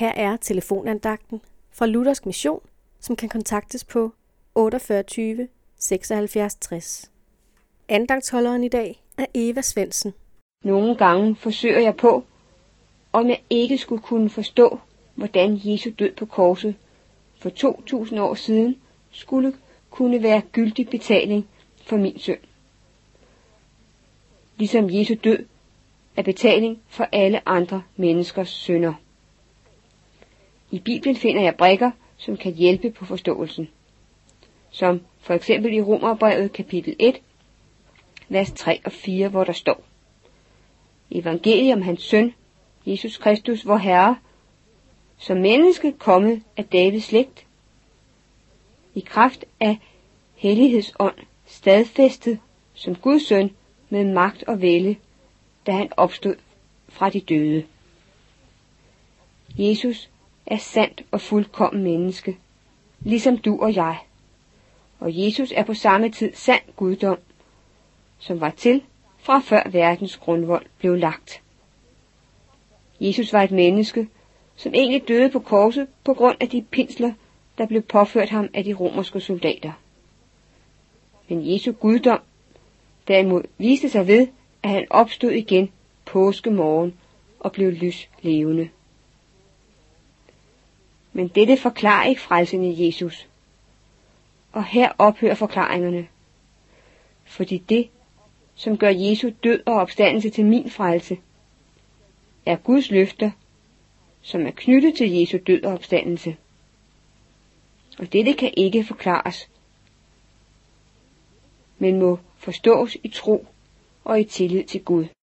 Her er telefonandagten fra Luthersk Mission, som kan kontaktes på 48 76 60. Andagtsholderen i dag er Eva Svensen. Nogle gange forsøger jeg på, om jeg ikke skulle kunne forstå, hvordan Jesu død på korset for 2000 år siden skulle kunne være gyldig betaling for min synd. Ligesom Jesu død er betaling for alle andre menneskers synder. I Bibelen finder jeg brikker, som kan hjælpe på forståelsen. Som for eksempel i Romerbrevet kapitel 1, vers 3 og 4, hvor der står Evangeliet om hans søn, Jesus Kristus, vor Herre, som menneske kommet af Davids slægt, i kraft af hellighedsånd stadfæstet som Guds søn med magt og vælde, da han opstod fra de døde. Jesus er sandt og fuldkommen menneske, ligesom du og jeg. Og Jesus er på samme tid sand guddom, som var til fra før verdens grundvold blev lagt. Jesus var et menneske, som egentlig døde på korset på grund af de pinsler, der blev påført ham af de romerske soldater. Men Jesu guddom derimod viste sig ved, at han opstod igen påskemorgen og blev lys levende. Men dette forklarer ikke frelsen i Jesus. Og her ophører forklaringerne. Fordi det, som gør Jesu død og opstandelse til min frelse, er Guds løfter, som er knyttet til Jesu død og opstandelse. Og dette kan ikke forklares, men må forstås i tro og i tillid til Gud.